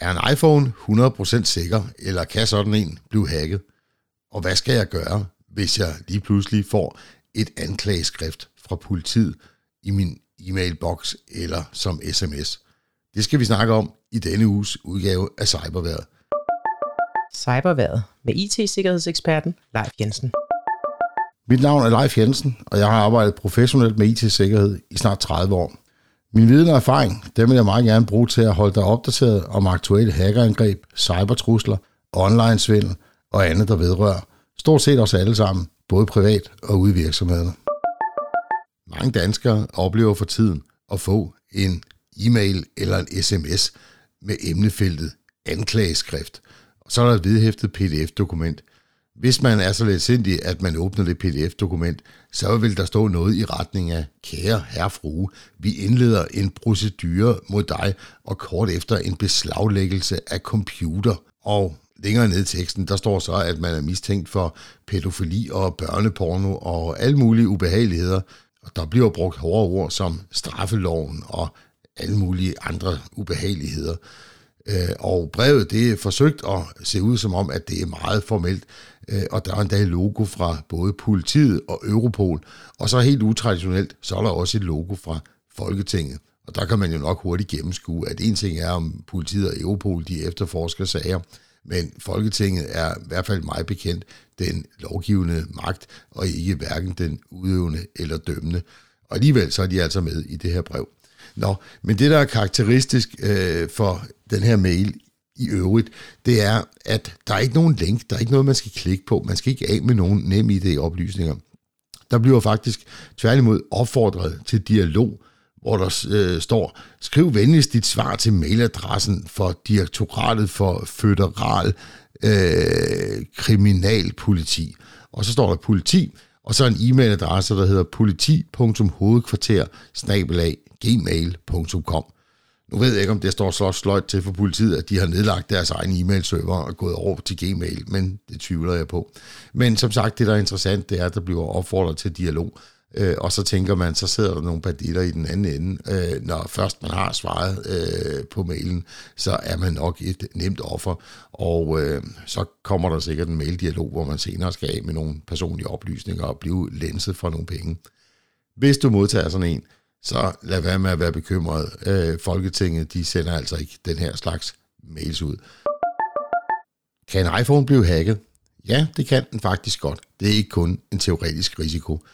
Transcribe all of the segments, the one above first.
Er en iPhone 100% sikker, eller kan sådan en blive hacket? Og hvad skal jeg gøre, hvis jeg lige pludselig får et anklageskrift fra politiet i min e-mailbox eller som sms? Det skal vi snakke om i denne uges udgave af Cyberværet. Cyberværet med IT-sikkerhedseksperten Leif Jensen. Mit navn er Leif Jensen, og jeg har arbejdet professionelt med IT-sikkerhed i snart 30 år. Min viden og erfaring, dem vil jeg meget gerne bruge til at holde dig opdateret om aktuelle hackerangreb, cybertrusler, online-svindel og andet, der vedrører stort set os alle sammen, både privat og ude i virksomhederne. Mange danskere oplever for tiden at få en e-mail eller en sms med emnefeltet anklageskrift, og så er der et vedhæftet pdf-dokument. Hvis man er så lidt sindig, at man åbner det pdf-dokument, så vil der stå noget i retning af, kære herrefrue, vi indleder en procedure mod dig, og kort efter en beslaglæggelse af computer. Og længere ned i teksten, der står så, at man er mistænkt for pædofili og børneporno og alle mulige ubehageligheder. Og der bliver brugt hårde ord som straffeloven og alle mulige andre ubehageligheder. Øh, og brevet det er forsøgt at se ud som om, at det er meget formelt, øh, og der er endda et logo fra både politiet og Europol, og så helt utraditionelt, så er der også et logo fra Folketinget. Og der kan man jo nok hurtigt gennemskue, at en ting er, om politiet og Europol de efterforsker sager, men Folketinget er i hvert fald meget bekendt den lovgivende magt, og ikke hverken den udøvende eller dømmende. Og alligevel så er de altså med i det her brev. Nå, men det, der er karakteristisk øh, for den her mail i øvrigt, det er, at der er ikke nogen link, der er ikke noget, man skal klikke på. Man skal ikke af med nogen nem ID-oplysninger. Der bliver faktisk tværtimod opfordret til dialog, hvor der øh, står, skriv venligst dit svar til mailadressen for Direktoratet for Føderal øh, Kriminalpoliti. Og så står der politi, og så en e-mailadresse, der hedder politi.hovedkvarter gmail.com. Nu ved jeg ikke, om det står så sløjt til for politiet, at de har nedlagt deres egen e-mail-server og gået over til Gmail, men det tvivler jeg på. Men som sagt, det der er interessant, det er, at der bliver opfordret til dialog, øh, og så tænker man, så sidder der nogle banditter i den anden ende. Øh, når først man har svaret øh, på mailen, så er man nok et nemt offer, og øh, så kommer der sikkert en maildialog, hvor man senere skal af med nogle personlige oplysninger og blive lenset for nogle penge. Hvis du modtager sådan en, så lad være med at være bekymret. Øh, Folketinget, de sender altså ikke den her slags mails ud. Kan en iPhone blive hacket? Ja, det kan den faktisk godt. Det er ikke kun en teoretisk risiko.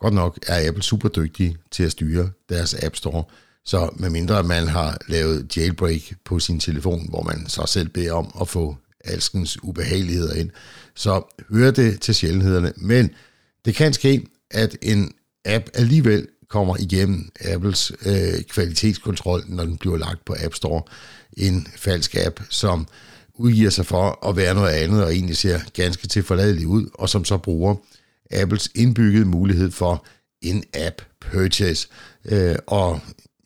Godt nok er Apple super dygtige til at styre deres App Store, så medmindre man har lavet jailbreak på sin telefon, hvor man så selv beder om at få alskens ubehageligheder ind, så hører det til sjældenhederne. Men det kan ske, at en app alligevel kommer igennem Apples øh, kvalitetskontrol, når den bliver lagt på App Store. En falsk app, som udgiver sig for at være noget andet, og egentlig ser ganske tilforladelig ud, og som så bruger Apples indbyggede mulighed for en app purchase. Øh, og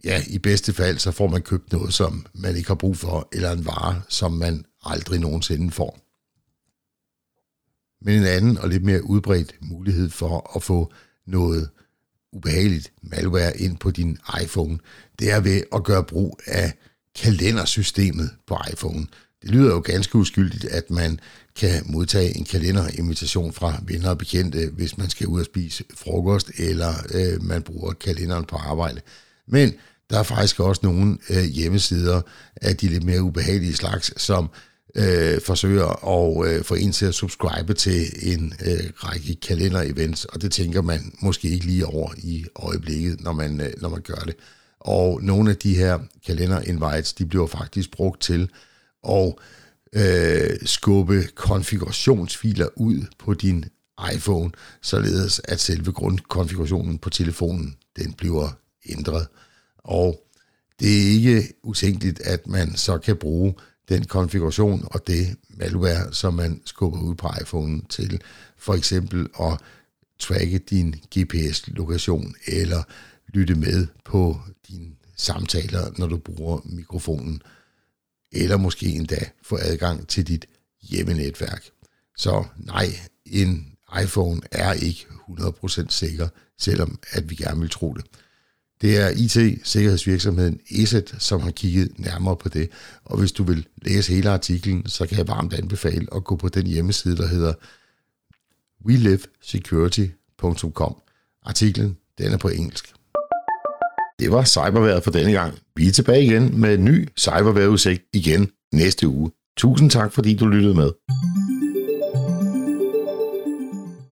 ja, i bedste fald, så får man købt noget, som man ikke har brug for, eller en vare, som man aldrig nogensinde får. Men en anden og lidt mere udbredt mulighed for at få noget ubehageligt malware ind på din iPhone, det er ved at gøre brug af kalendersystemet på iPhone. Det lyder jo ganske uskyldigt, at man kan modtage en kalenderinvitation fra venner og bekendte, hvis man skal ud og spise frokost, eller øh, man bruger kalenderen på arbejde. Men der er faktisk også nogle øh, hjemmesider af de lidt mere ubehagelige slags, som øh, forsøger at øh, få en til at subscribe til en øh, række kalender-events, og det tænker man måske ikke lige over i øjeblikket, når man, øh, når man gør det. Og nogle af de her kalender-invites, de bliver faktisk brugt til og øh, skubbe konfigurationsfiler ud på din iPhone, således at selve grundkonfigurationen på telefonen, den bliver ændret. Og det er ikke utænkeligt, at man så kan bruge den konfiguration og det malware, som man skubber ud på iPhone til for eksempel at tracke din GPS-lokation eller lytte med på dine samtaler, når du bruger mikrofonen, eller måske endda få adgang til dit hjemmenetværk. Så nej, en iPhone er ikke 100% sikker, selvom at vi gerne vil tro det. Det er IT-sikkerhedsvirksomheden ESET, som har kigget nærmere på det. Og hvis du vil læse hele artiklen, så kan jeg varmt anbefale at gå på den hjemmeside, der hedder welivesecurity.com. Artiklen den er på engelsk. Det var cyberværet for denne gang. Vi er tilbage igen med en ny cyberværetudsigt igen næste uge. Tusind tak, fordi du lyttede med.